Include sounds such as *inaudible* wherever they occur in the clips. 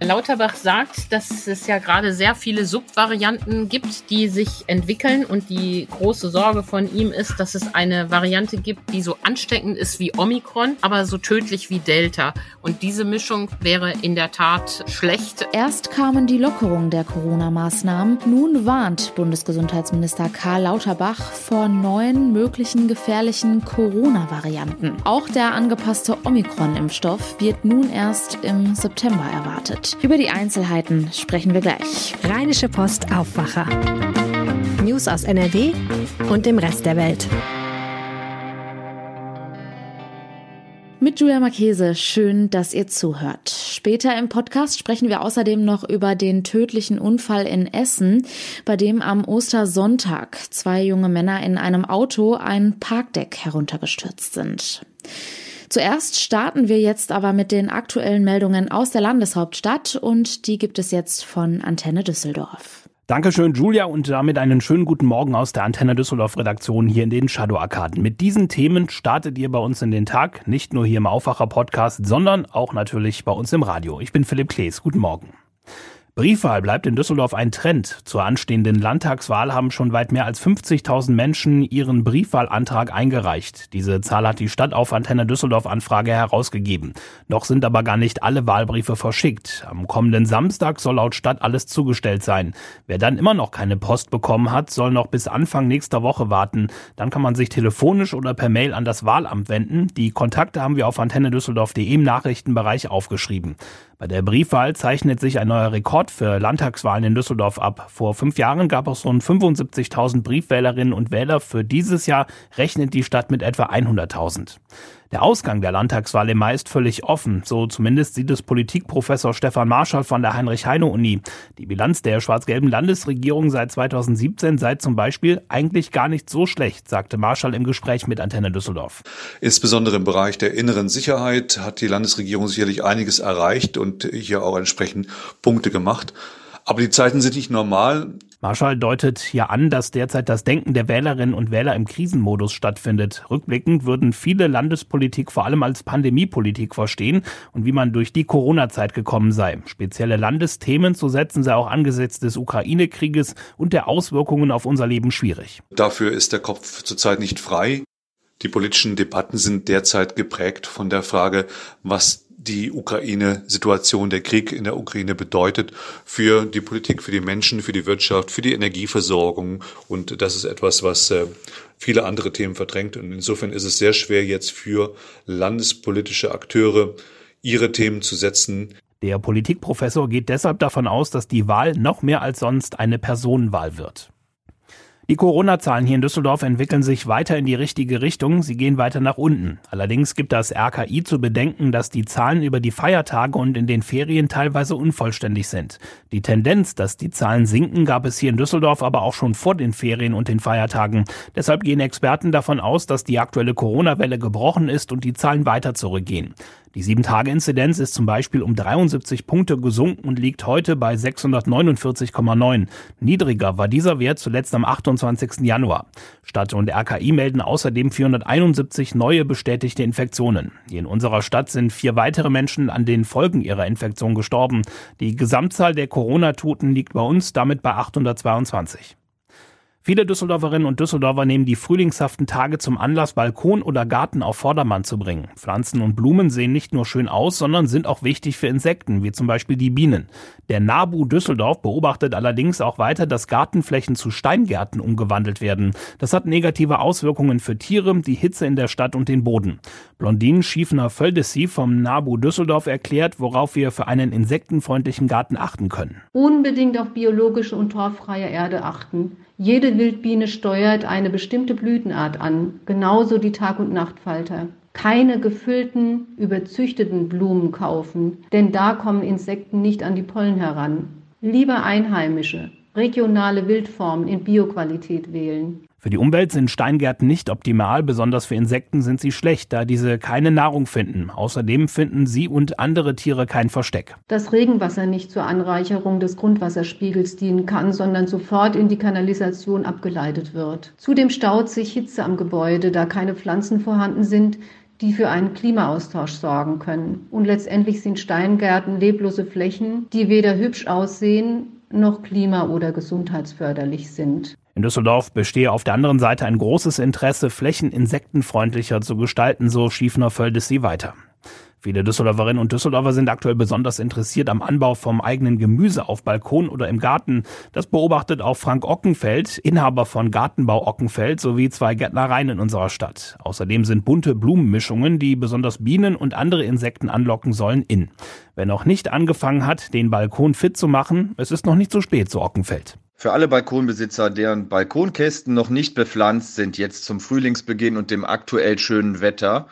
Lauterbach sagt, dass es ja gerade sehr viele Subvarianten gibt, die sich entwickeln und die große Sorge von ihm ist, dass es eine Variante gibt, die so ansteckend ist wie Omikron, aber so tödlich wie Delta. Und diese Mischung wäre in der Tat schlecht. Erst kamen die Lockerungen der Corona-Maßnahmen. Nun warnt Bundesgesundheitsminister Karl Lauterbach vor neuen möglichen gefährlichen Corona-Varianten. Auch der angepasste Omikron-Impfstoff wird nun erst im September erwartet. Über die Einzelheiten sprechen wir gleich. Rheinische Post Aufwacher. News aus NRW und dem Rest der Welt. Mit Julia Marchese, schön, dass ihr zuhört. Später im Podcast sprechen wir außerdem noch über den tödlichen Unfall in Essen, bei dem am Ostersonntag zwei junge Männer in einem Auto ein Parkdeck heruntergestürzt sind. Zuerst starten wir jetzt aber mit den aktuellen Meldungen aus der Landeshauptstadt und die gibt es jetzt von Antenne Düsseldorf. Dankeschön, Julia, und damit einen schönen guten Morgen aus der Antenne Düsseldorf Redaktion hier in den Shadow Arkaden. Mit diesen Themen startet ihr bei uns in den Tag, nicht nur hier im Aufwacher Podcast, sondern auch natürlich bei uns im Radio. Ich bin Philipp Klees. Guten Morgen. Briefwahl bleibt in Düsseldorf ein Trend. Zur anstehenden Landtagswahl haben schon weit mehr als 50.000 Menschen ihren Briefwahlantrag eingereicht. Diese Zahl hat die Stadt auf Antenne Düsseldorf Anfrage herausgegeben. Noch sind aber gar nicht alle Wahlbriefe verschickt. Am kommenden Samstag soll laut Stadt alles zugestellt sein. Wer dann immer noch keine Post bekommen hat, soll noch bis Anfang nächster Woche warten. Dann kann man sich telefonisch oder per Mail an das Wahlamt wenden. Die Kontakte haben wir auf antennedüsseldorf.de im Nachrichtenbereich aufgeschrieben. Bei der Briefwahl zeichnet sich ein neuer Rekord für Landtagswahlen in Düsseldorf ab. Vor fünf Jahren gab es rund 75.000 Briefwählerinnen und Wähler. Für dieses Jahr rechnet die Stadt mit etwa 100.000. Der Ausgang der Landtagswahl im Mai ist völlig offen. So zumindest sieht es Politikprofessor Stefan Marschall von der Heinrich-Heine-Uni. Die Bilanz der schwarz-gelben Landesregierung seit 2017 sei zum Beispiel eigentlich gar nicht so schlecht, sagte Marschall im Gespräch mit Antenne Düsseldorf. Insbesondere im Bereich der inneren Sicherheit hat die Landesregierung sicherlich einiges erreicht und hier auch entsprechend Punkte gemacht. Aber die Zeiten sind nicht normal. Marschall deutet ja an, dass derzeit das Denken der Wählerinnen und Wähler im Krisenmodus stattfindet. Rückblickend würden viele Landespolitik vor allem als Pandemiepolitik verstehen und wie man durch die Corona-Zeit gekommen sei. Spezielle Landesthemen zu setzen sei auch angesichts des Ukraine-Krieges und der Auswirkungen auf unser Leben schwierig. Dafür ist der Kopf zurzeit nicht frei. Die politischen Debatten sind derzeit geprägt von der Frage, was die Ukraine-Situation, der Krieg in der Ukraine bedeutet für die Politik, für die Menschen, für die Wirtschaft, für die Energieversorgung. Und das ist etwas, was äh, viele andere Themen verdrängt. Und insofern ist es sehr schwer jetzt für landespolitische Akteure, ihre Themen zu setzen. Der Politikprofessor geht deshalb davon aus, dass die Wahl noch mehr als sonst eine Personenwahl wird. Die Corona-Zahlen hier in Düsseldorf entwickeln sich weiter in die richtige Richtung. Sie gehen weiter nach unten. Allerdings gibt das RKI zu bedenken, dass die Zahlen über die Feiertage und in den Ferien teilweise unvollständig sind. Die Tendenz, dass die Zahlen sinken, gab es hier in Düsseldorf aber auch schon vor den Ferien und den Feiertagen. Deshalb gehen Experten davon aus, dass die aktuelle Corona-Welle gebrochen ist und die Zahlen weiter zurückgehen. Die 7-Tage-Inzidenz ist zum Beispiel um 73 Punkte gesunken und liegt heute bei 649,9. Niedriger war dieser Wert zuletzt am 28. Januar. Stadt und RKI melden außerdem 471 neue bestätigte Infektionen. In unserer Stadt sind vier weitere Menschen an den Folgen ihrer Infektion gestorben. Die Gesamtzahl der Corona-Toten liegt bei uns damit bei 822. Viele Düsseldorferinnen und Düsseldorfer nehmen die frühlingshaften Tage zum Anlass, Balkon oder Garten auf Vordermann zu bringen. Pflanzen und Blumen sehen nicht nur schön aus, sondern sind auch wichtig für Insekten, wie zum Beispiel die Bienen. Der NABU Düsseldorf beobachtet allerdings auch weiter, dass Gartenflächen zu Steingärten umgewandelt werden. Das hat negative Auswirkungen für Tiere, die Hitze in der Stadt und den Boden. Blondine Schiefner-Földesi vom NABU Düsseldorf erklärt, worauf wir für einen insektenfreundlichen Garten achten können. Unbedingt auf biologische und torffreie Erde achten. Jede Wildbiene steuert eine bestimmte Blütenart an, genauso die Tag- und Nachtfalter. Keine gefüllten, überzüchteten Blumen kaufen, denn da kommen Insekten nicht an die Pollen heran. Lieber einheimische, regionale Wildformen in Bioqualität wählen. Für die Umwelt sind Steingärten nicht optimal, besonders für Insekten sind sie schlecht, da diese keine Nahrung finden. Außerdem finden sie und andere Tiere kein Versteck. Das Regenwasser nicht zur Anreicherung des Grundwasserspiegels dienen kann, sondern sofort in die Kanalisation abgeleitet wird. Zudem staut sich Hitze am Gebäude, da keine Pflanzen vorhanden sind, die für einen Klimaaustausch sorgen können. Und letztendlich sind Steingärten leblose Flächen, die weder hübsch aussehen noch klima- oder gesundheitsförderlich sind. In Düsseldorf bestehe auf der anderen Seite ein großes Interesse, Flächen insektenfreundlicher zu gestalten, so Schiefner Völdes sie weiter. Viele Düsseldorferinnen und Düsseldorfer sind aktuell besonders interessiert am Anbau vom eigenen Gemüse auf Balkon oder im Garten. Das beobachtet auch Frank Ockenfeld, Inhaber von Gartenbau Ockenfeld sowie zwei Gärtnereien in unserer Stadt. Außerdem sind bunte Blumenmischungen, die besonders Bienen und andere Insekten anlocken sollen, in. Wer noch nicht angefangen hat, den Balkon fit zu machen, es ist noch nicht so spät, so Ockenfeld. Für alle Balkonbesitzer, deren Balkonkästen noch nicht bepflanzt sind, jetzt zum Frühlingsbeginn und dem aktuell schönen Wetter,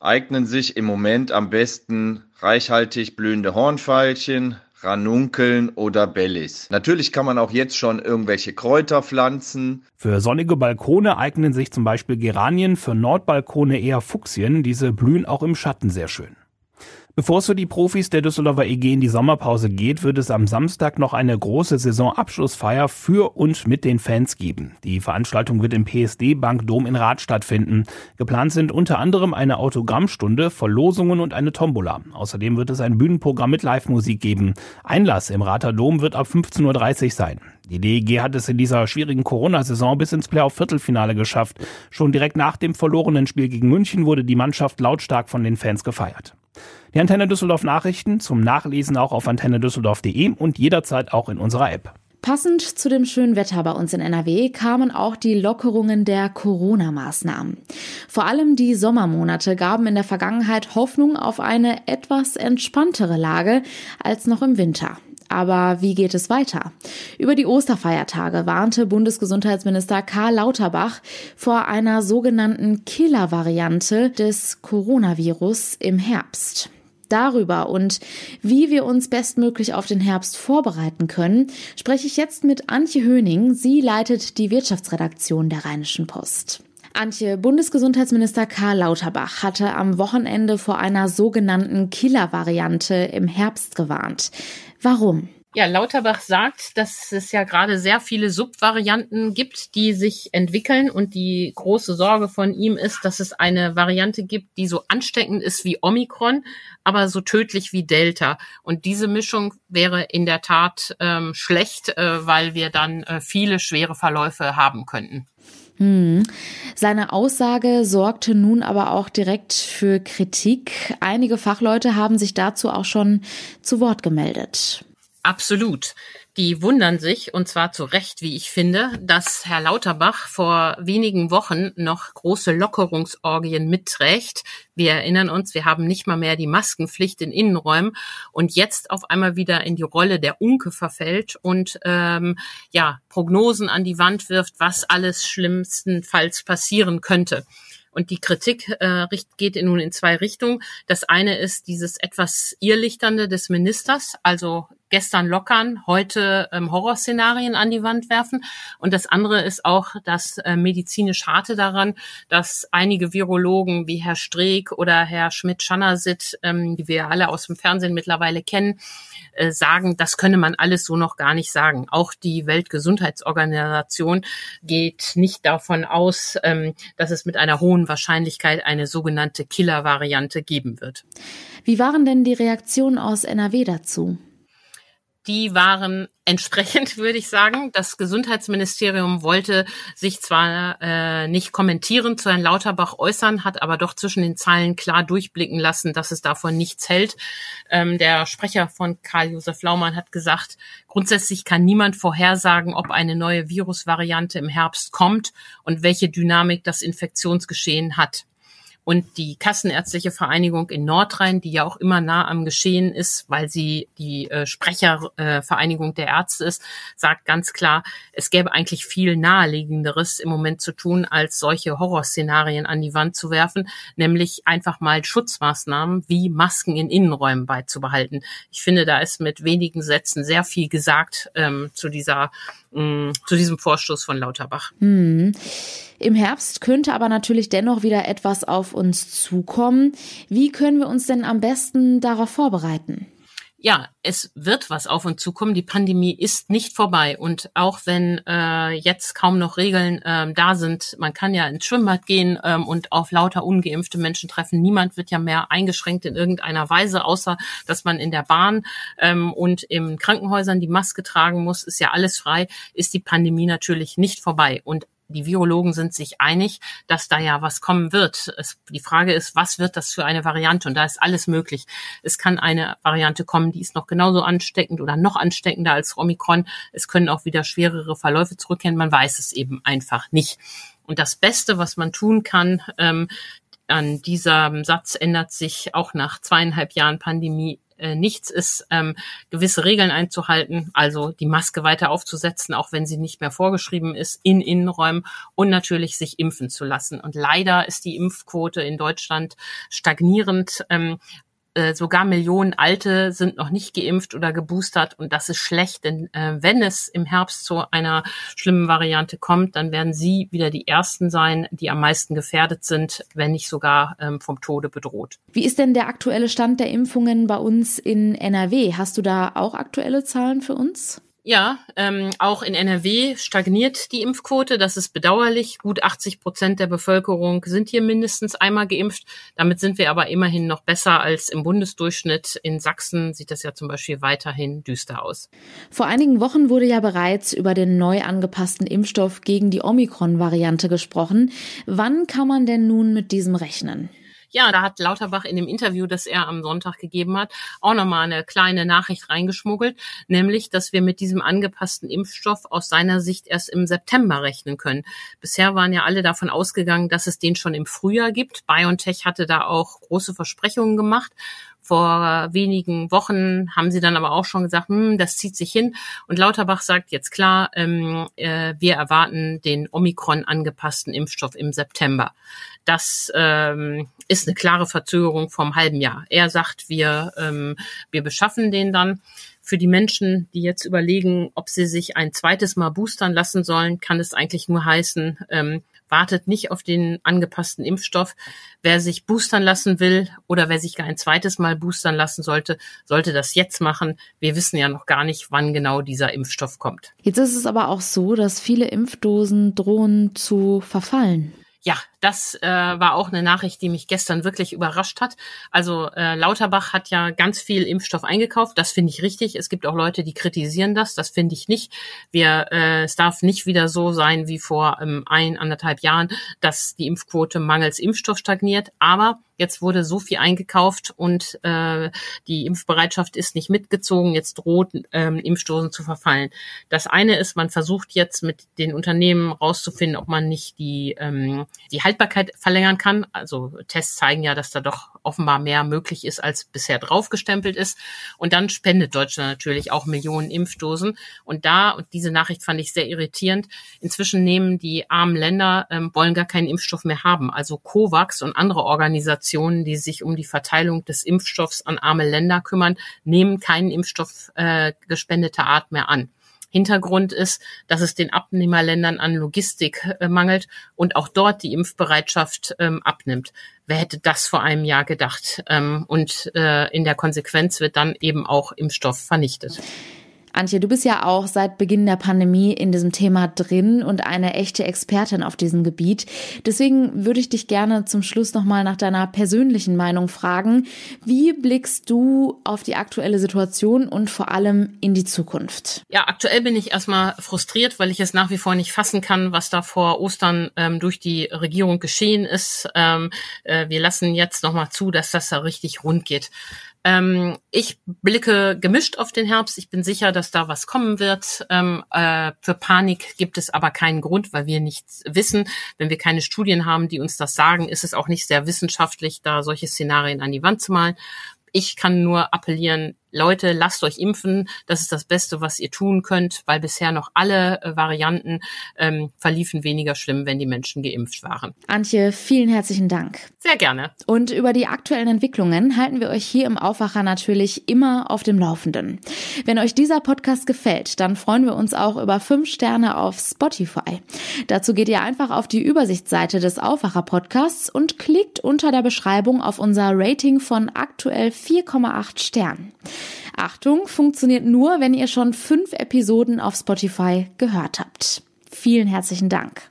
eignen sich im Moment am besten reichhaltig blühende Hornfeilchen, Ranunkeln oder Bellis. Natürlich kann man auch jetzt schon irgendwelche Kräuter pflanzen. Für sonnige Balkone eignen sich zum Beispiel Geranien, für Nordbalkone eher Fuchsien. Diese blühen auch im Schatten sehr schön. Bevor es für die Profis der Düsseldorfer EG in die Sommerpause geht, wird es am Samstag noch eine große Saisonabschlussfeier für und mit den Fans geben. Die Veranstaltung wird im PSD Bank Dom in Rath stattfinden. Geplant sind unter anderem eine Autogrammstunde, Verlosungen und eine Tombola. Außerdem wird es ein Bühnenprogramm mit Live-Musik geben. Einlass im Rather Dom wird ab 15.30 Uhr sein. Die DEG hat es in dieser schwierigen Corona-Saison bis ins Playoff-Viertelfinale geschafft. Schon direkt nach dem verlorenen Spiel gegen München wurde die Mannschaft lautstark von den Fans gefeiert. Die Antenne Düsseldorf Nachrichten zum Nachlesen auch auf antennedüsseldorf.de und jederzeit auch in unserer App. Passend zu dem schönen Wetter bei uns in NRW kamen auch die Lockerungen der Corona-Maßnahmen. Vor allem die Sommermonate gaben in der Vergangenheit Hoffnung auf eine etwas entspanntere Lage als noch im Winter. Aber wie geht es weiter? Über die Osterfeiertage warnte Bundesgesundheitsminister Karl Lauterbach vor einer sogenannten Killer-Variante des Coronavirus im Herbst. Darüber und wie wir uns bestmöglich auf den Herbst vorbereiten können, spreche ich jetzt mit Antje Höning. Sie leitet die Wirtschaftsredaktion der Rheinischen Post. Antje, Bundesgesundheitsminister Karl Lauterbach hatte am Wochenende vor einer sogenannten Killer-Variante im Herbst gewarnt. Warum? Ja, Lauterbach sagt, dass es ja gerade sehr viele Subvarianten gibt, die sich entwickeln und die große Sorge von ihm ist, dass es eine Variante gibt, die so ansteckend ist wie Omikron, aber so tödlich wie Delta. Und diese Mischung wäre in der Tat ähm, schlecht, äh, weil wir dann äh, viele schwere Verläufe haben könnten. Hm. Seine Aussage sorgte nun aber auch direkt für Kritik. Einige Fachleute haben sich dazu auch schon zu Wort gemeldet. Absolut. Die wundern sich, und zwar zu Recht, wie ich finde, dass Herr Lauterbach vor wenigen Wochen noch große Lockerungsorgien mitträgt. Wir erinnern uns, wir haben nicht mal mehr die Maskenpflicht in Innenräumen und jetzt auf einmal wieder in die Rolle der Unke verfällt und ähm, ja Prognosen an die Wand wirft, was alles schlimmstenfalls passieren könnte. Und die Kritik äh, geht nun in zwei Richtungen. Das eine ist dieses etwas Irrlichternde des Ministers, also gestern lockern, heute ähm, Horrorszenarien an die Wand werfen. Und das andere ist auch das äh, medizinisch Harte daran, dass einige Virologen wie Herr Streeck oder Herr Schmidt-Schanasit, ähm, die wir alle aus dem Fernsehen mittlerweile kennen, äh, sagen, das könne man alles so noch gar nicht sagen. Auch die Weltgesundheitsorganisation geht nicht davon aus, ähm, dass es mit einer hohen Wahrscheinlichkeit eine sogenannte Killer-Variante geben wird. Wie waren denn die Reaktionen aus NRW dazu? Die waren entsprechend, *laughs* würde ich sagen. Das Gesundheitsministerium wollte sich zwar äh, nicht kommentieren zu Herrn Lauterbach äußern, hat aber doch zwischen den Zeilen klar durchblicken lassen, dass es davon nichts hält. Ähm, der Sprecher von Karl-Josef Laumann hat gesagt, grundsätzlich kann niemand vorhersagen, ob eine neue Virusvariante im Herbst kommt und welche Dynamik das Infektionsgeschehen hat. Und die Kassenärztliche Vereinigung in Nordrhein, die ja auch immer nah am Geschehen ist, weil sie die äh, Sprechervereinigung äh, der Ärzte ist, sagt ganz klar, es gäbe eigentlich viel naheliegenderes im Moment zu tun, als solche Horrorszenarien an die Wand zu werfen, nämlich einfach mal Schutzmaßnahmen wie Masken in Innenräumen beizubehalten. Ich finde, da ist mit wenigen Sätzen sehr viel gesagt ähm, zu dieser mh, zu diesem Vorstoß von Lauterbach. Hm. Im Herbst könnte aber natürlich dennoch wieder etwas auf uns zukommen. Wie können wir uns denn am besten darauf vorbereiten? Ja, es wird was auf uns zukommen. Die Pandemie ist nicht vorbei. Und auch wenn äh, jetzt kaum noch Regeln ähm, da sind, man kann ja ins Schwimmbad gehen ähm, und auf lauter ungeimpfte Menschen treffen. Niemand wird ja mehr eingeschränkt in irgendeiner Weise, außer dass man in der Bahn ähm, und in Krankenhäusern die Maske tragen muss. Ist ja alles frei. Ist die Pandemie natürlich nicht vorbei. Und die Virologen sind sich einig, dass da ja was kommen wird. Es, die Frage ist, was wird das für eine Variante? Und da ist alles möglich. Es kann eine Variante kommen, die ist noch genauso ansteckend oder noch ansteckender als Omikron. Es können auch wieder schwerere Verläufe zurückkehren. Man weiß es eben einfach nicht. Und das Beste, was man tun kann, ähm, an diesem Satz ändert sich auch nach zweieinhalb Jahren Pandemie äh, nichts ist, ähm, gewisse Regeln einzuhalten, also die Maske weiter aufzusetzen, auch wenn sie nicht mehr vorgeschrieben ist, in Innenräumen und natürlich sich impfen zu lassen. Und leider ist die Impfquote in Deutschland stagnierend. Ähm, äh, sogar Millionen Alte sind noch nicht geimpft oder geboostert und das ist schlecht, denn äh, wenn es im Herbst zu einer schlimmen Variante kommt, dann werden sie wieder die Ersten sein, die am meisten gefährdet sind, wenn nicht sogar ähm, vom Tode bedroht. Wie ist denn der aktuelle Stand der Impfungen bei uns in NRW? Hast du da auch aktuelle Zahlen für uns? Ja, ähm, auch in NRW stagniert die Impfquote. Das ist bedauerlich. Gut 80 Prozent der Bevölkerung sind hier mindestens einmal geimpft. Damit sind wir aber immerhin noch besser als im Bundesdurchschnitt. In Sachsen sieht das ja zum Beispiel weiterhin düster aus. Vor einigen Wochen wurde ja bereits über den neu angepassten Impfstoff gegen die Omikron-Variante gesprochen. Wann kann man denn nun mit diesem rechnen? Ja, da hat Lauterbach in dem Interview, das er am Sonntag gegeben hat, auch nochmal eine kleine Nachricht reingeschmuggelt, nämlich, dass wir mit diesem angepassten Impfstoff aus seiner Sicht erst im September rechnen können. Bisher waren ja alle davon ausgegangen, dass es den schon im Frühjahr gibt. BioNTech hatte da auch große Versprechungen gemacht. Vor wenigen Wochen haben sie dann aber auch schon gesagt, hm, das zieht sich hin. Und Lauterbach sagt jetzt klar, ähm, äh, wir erwarten den Omikron angepassten Impfstoff im September. Das ähm, ist eine klare Verzögerung vom halben Jahr. Er sagt, wir, ähm, wir beschaffen den dann. Für die Menschen, die jetzt überlegen, ob sie sich ein zweites Mal boostern lassen sollen, kann es eigentlich nur heißen, ähm, wartet nicht auf den angepassten Impfstoff. Wer sich boostern lassen will oder wer sich gar ein zweites Mal boostern lassen sollte, sollte das jetzt machen. Wir wissen ja noch gar nicht, wann genau dieser Impfstoff kommt. Jetzt ist es aber auch so, dass viele Impfdosen drohen zu verfallen. Ja, das äh, war auch eine Nachricht, die mich gestern wirklich überrascht hat. Also äh, Lauterbach hat ja ganz viel Impfstoff eingekauft. Das finde ich richtig. Es gibt auch Leute, die kritisieren das. Das finde ich nicht. Wir, äh, es darf nicht wieder so sein wie vor ähm, ein, anderthalb Jahren, dass die Impfquote mangels Impfstoff stagniert. Aber Jetzt wurde so viel eingekauft und äh, die Impfbereitschaft ist nicht mitgezogen. Jetzt droht ähm, Impfstoßen zu verfallen. Das eine ist, man versucht jetzt mit den Unternehmen rauszufinden, ob man nicht die ähm, die Haltbarkeit verlängern kann. Also Tests zeigen ja, dass da doch offenbar mehr möglich ist, als bisher draufgestempelt ist. Und dann spendet Deutschland natürlich auch Millionen Impfdosen. Und da, und diese Nachricht fand ich sehr irritierend, inzwischen nehmen die armen Länder, ähm, wollen gar keinen Impfstoff mehr haben. Also COVAX und andere Organisationen, die sich um die Verteilung des Impfstoffs an arme Länder kümmern, nehmen keinen Impfstoff äh, gespendeter Art mehr an. Hintergrund ist, dass es den Abnehmerländern an Logistik äh, mangelt und auch dort die Impfbereitschaft ähm, abnimmt. Wer hätte das vor einem Jahr gedacht? Ähm, und äh, in der Konsequenz wird dann eben auch Impfstoff vernichtet. Antje, du bist ja auch seit Beginn der Pandemie in diesem Thema drin und eine echte Expertin auf diesem Gebiet. Deswegen würde ich dich gerne zum Schluss nochmal nach deiner persönlichen Meinung fragen. Wie blickst du auf die aktuelle Situation und vor allem in die Zukunft? Ja, aktuell bin ich erstmal frustriert, weil ich es nach wie vor nicht fassen kann, was da vor Ostern ähm, durch die Regierung geschehen ist. Ähm, äh, wir lassen jetzt nochmal zu, dass das da richtig rund geht. Ähm, ich blicke gemischt auf den Herbst. Ich bin sicher, dass da was kommen wird. Ähm, äh, für Panik gibt es aber keinen Grund, weil wir nichts wissen. Wenn wir keine Studien haben, die uns das sagen, ist es auch nicht sehr wissenschaftlich, da solche Szenarien an die Wand zu malen. Ich kann nur appellieren, Leute, lasst euch impfen. Das ist das Beste, was ihr tun könnt, weil bisher noch alle äh, Varianten ähm, verliefen weniger schlimm, wenn die Menschen geimpft waren. Antje, vielen herzlichen Dank. Sehr gerne. Und über die aktuellen Entwicklungen halten wir euch hier im Aufwacher natürlich immer auf dem Laufenden. Wenn euch dieser Podcast gefällt, dann freuen wir uns auch über fünf Sterne auf Spotify. Dazu geht ihr einfach auf die Übersichtsseite des Aufwacher Podcasts und klickt unter der Beschreibung auf unser Rating von aktuell 4,8 Sternen. Achtung, funktioniert nur, wenn ihr schon fünf Episoden auf Spotify gehört habt. Vielen herzlichen Dank.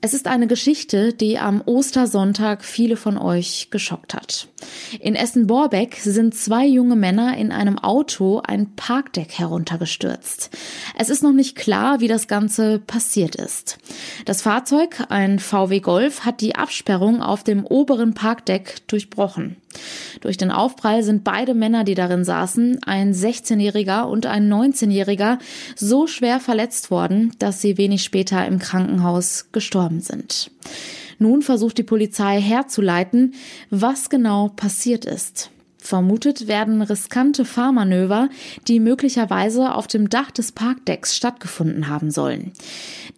Es ist eine Geschichte, die am Ostersonntag viele von euch geschockt hat. In Essen-Borbeck sind zwei junge Männer in einem Auto ein Parkdeck heruntergestürzt. Es ist noch nicht klar, wie das Ganze passiert ist. Das Fahrzeug, ein VW Golf, hat die Absperrung auf dem oberen Parkdeck durchbrochen. Durch den Aufprall sind beide Männer, die darin saßen, ein 16-Jähriger und ein 19-Jähriger, so schwer verletzt worden, dass sie wenig später im Krankenhaus gestorben sind. Nun versucht die Polizei herzuleiten, was genau passiert ist. Vermutet werden riskante Fahrmanöver, die möglicherweise auf dem Dach des Parkdecks stattgefunden haben sollen.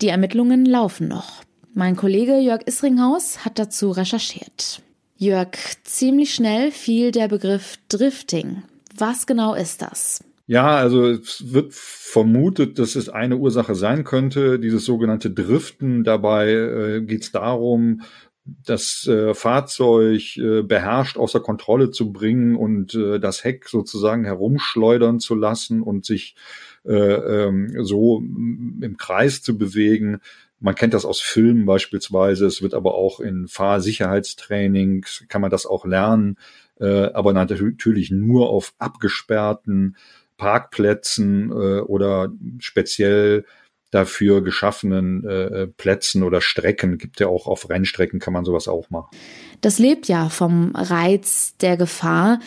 Die Ermittlungen laufen noch. Mein Kollege Jörg Isringhaus hat dazu recherchiert. Jörg, ziemlich schnell fiel der Begriff Drifting. Was genau ist das? Ja, also es wird vermutet, dass es eine Ursache sein könnte, dieses sogenannte Driften. Dabei äh, geht es darum, das äh, Fahrzeug äh, beherrscht außer Kontrolle zu bringen und äh, das Heck sozusagen herumschleudern zu lassen und sich äh, ähm, so im Kreis zu bewegen. Man kennt das aus Filmen beispielsweise. Es wird aber auch in Fahrsicherheitstrainings kann man das auch lernen. Äh, aber natürlich nur auf abgesperrten Parkplätzen äh, oder speziell dafür geschaffenen äh, Plätzen oder Strecken. Gibt ja auch auf Rennstrecken kann man sowas auch machen. Das lebt ja vom Reiz der Gefahr.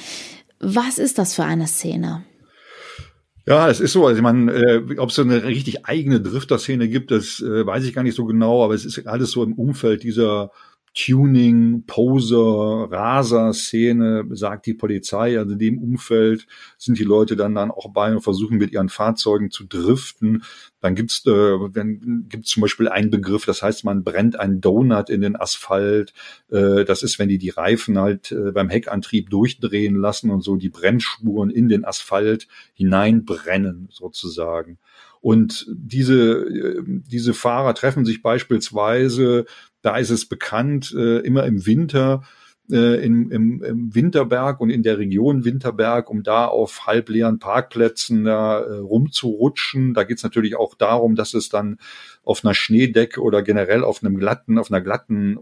Was ist das für eine Szene? Ja, es ist so. Also man, äh, ob es so eine richtig eigene Drifter-Szene gibt, das äh, weiß ich gar nicht so genau, aber es ist alles so im Umfeld dieser Tuning, Poser, Raser-Szene, sagt die Polizei. Also in dem Umfeld sind die Leute dann, dann auch bei und versuchen mit ihren Fahrzeugen zu driften. Dann gibt's äh, dann gibt's zum Beispiel einen Begriff, das heißt, man brennt einen Donut in den Asphalt. Äh, das ist, wenn die die Reifen halt äh, beim Heckantrieb durchdrehen lassen und so die Brennspuren in den Asphalt hineinbrennen sozusagen. Und diese, äh, diese Fahrer treffen sich beispielsweise da ist es bekannt, äh, immer im Winter äh, im, im, im Winterberg und in der Region Winterberg, um da auf halbleeren Parkplätzen da rumzurutschen. Da geht es natürlich auch darum, dass es dann auf einer Schneedecke oder generell auf einem glatten, auf einer glatten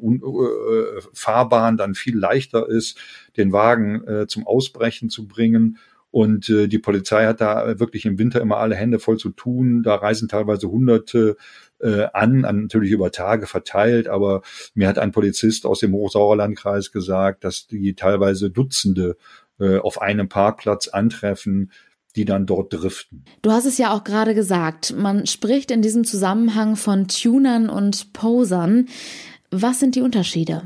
Fahrbahn dann viel leichter ist, den Wagen zum Ausbrechen zu bringen. Und äh, die Polizei hat da wirklich im Winter immer alle Hände voll zu tun. Da reisen teilweise hunderte äh, an, natürlich über Tage verteilt, aber mir hat ein Polizist aus dem Hochsauerlandkreis gesagt, dass die teilweise Dutzende äh, auf einem Parkplatz antreffen, die dann dort driften. Du hast es ja auch gerade gesagt, man spricht in diesem Zusammenhang von Tunern und Posern. Was sind die Unterschiede?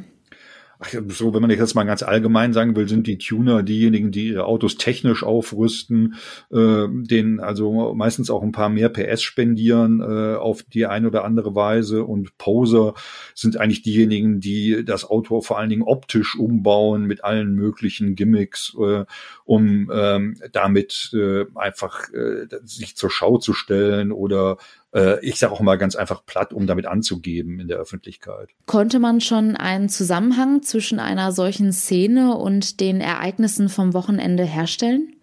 Ach, so, wenn man jetzt mal ganz allgemein sagen will, sind die Tuner diejenigen, die ihre Autos technisch aufrüsten, äh, denen also meistens auch ein paar mehr PS spendieren äh, auf die eine oder andere Weise. Und Poser sind eigentlich diejenigen, die das Auto vor allen Dingen optisch umbauen mit allen möglichen Gimmicks, äh, um ähm, damit äh, einfach äh, sich zur Schau zu stellen oder äh, ich sage auch mal ganz einfach platt, um damit anzugeben in der Öffentlichkeit. Konnte man schon einen Zusammenhang zwischen einer solchen Szene und den Ereignissen vom Wochenende herstellen?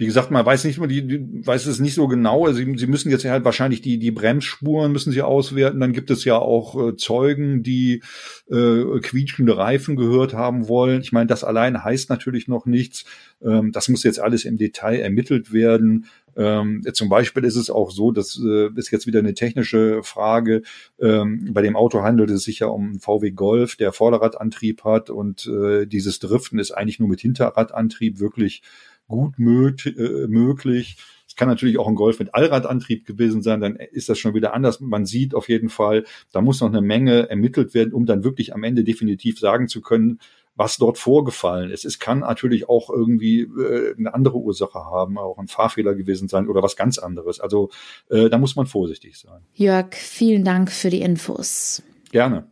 Wie gesagt, man weiß nicht, die, die weiß es nicht so genau. Also sie, sie müssen jetzt halt wahrscheinlich die, die Bremsspuren müssen sie auswerten. Dann gibt es ja auch äh, Zeugen, die äh, quietschende Reifen gehört haben wollen. Ich meine, das allein heißt natürlich noch nichts. Ähm, das muss jetzt alles im Detail ermittelt werden. Ähm, zum Beispiel ist es auch so, das äh, ist jetzt wieder eine technische Frage. Ähm, bei dem Auto handelt es sich ja um einen VW Golf, der Vorderradantrieb hat und äh, dieses Driften ist eigentlich nur mit Hinterradantrieb wirklich gut äh, möglich. Es kann natürlich auch ein Golf mit Allradantrieb gewesen sein, dann ist das schon wieder anders. Man sieht auf jeden Fall, da muss noch eine Menge ermittelt werden, um dann wirklich am Ende definitiv sagen zu können, was dort vorgefallen ist. Es kann natürlich auch irgendwie äh, eine andere Ursache haben, auch ein Fahrfehler gewesen sein oder was ganz anderes. Also äh, da muss man vorsichtig sein. Jörg, vielen Dank für die Infos. Gerne.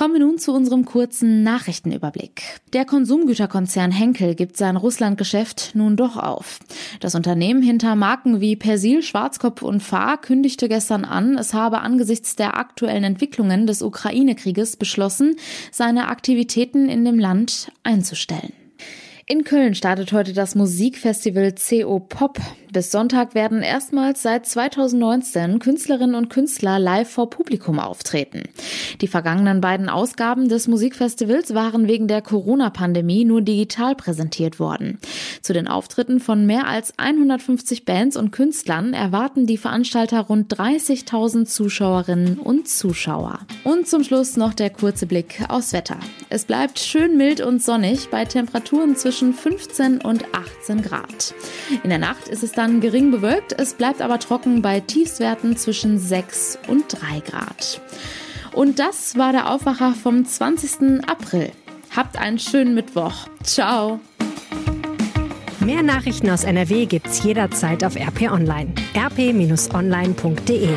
Kommen wir nun zu unserem kurzen Nachrichtenüberblick. Der Konsumgüterkonzern Henkel gibt sein Russlandgeschäft nun doch auf. Das Unternehmen hinter Marken wie Persil, Schwarzkopf und Fahr kündigte gestern an, es habe angesichts der aktuellen Entwicklungen des Ukraine-Krieges beschlossen, seine Aktivitäten in dem Land einzustellen. In Köln startet heute das Musikfestival CO Pop. Bis Sonntag werden erstmals seit 2019 Künstlerinnen und Künstler live vor Publikum auftreten. Die vergangenen beiden Ausgaben des Musikfestivals waren wegen der Corona-Pandemie nur digital präsentiert worden. Zu den Auftritten von mehr als 150 Bands und Künstlern erwarten die Veranstalter rund 30.000 Zuschauerinnen und Zuschauer. Und zum Schluss noch der kurze Blick aufs Wetter. Es bleibt schön mild und sonnig bei Temperaturen zwischen 15 und 18 Grad. In der Nacht ist es dann gering bewölkt, es bleibt aber trocken bei Tiefstwerten zwischen 6 und 3 Grad. Und das war der Aufwacher vom 20. April. Habt einen schönen Mittwoch. Ciao. Mehr Nachrichten aus NRW gibt's jederzeit auf RP Online. rp-online.de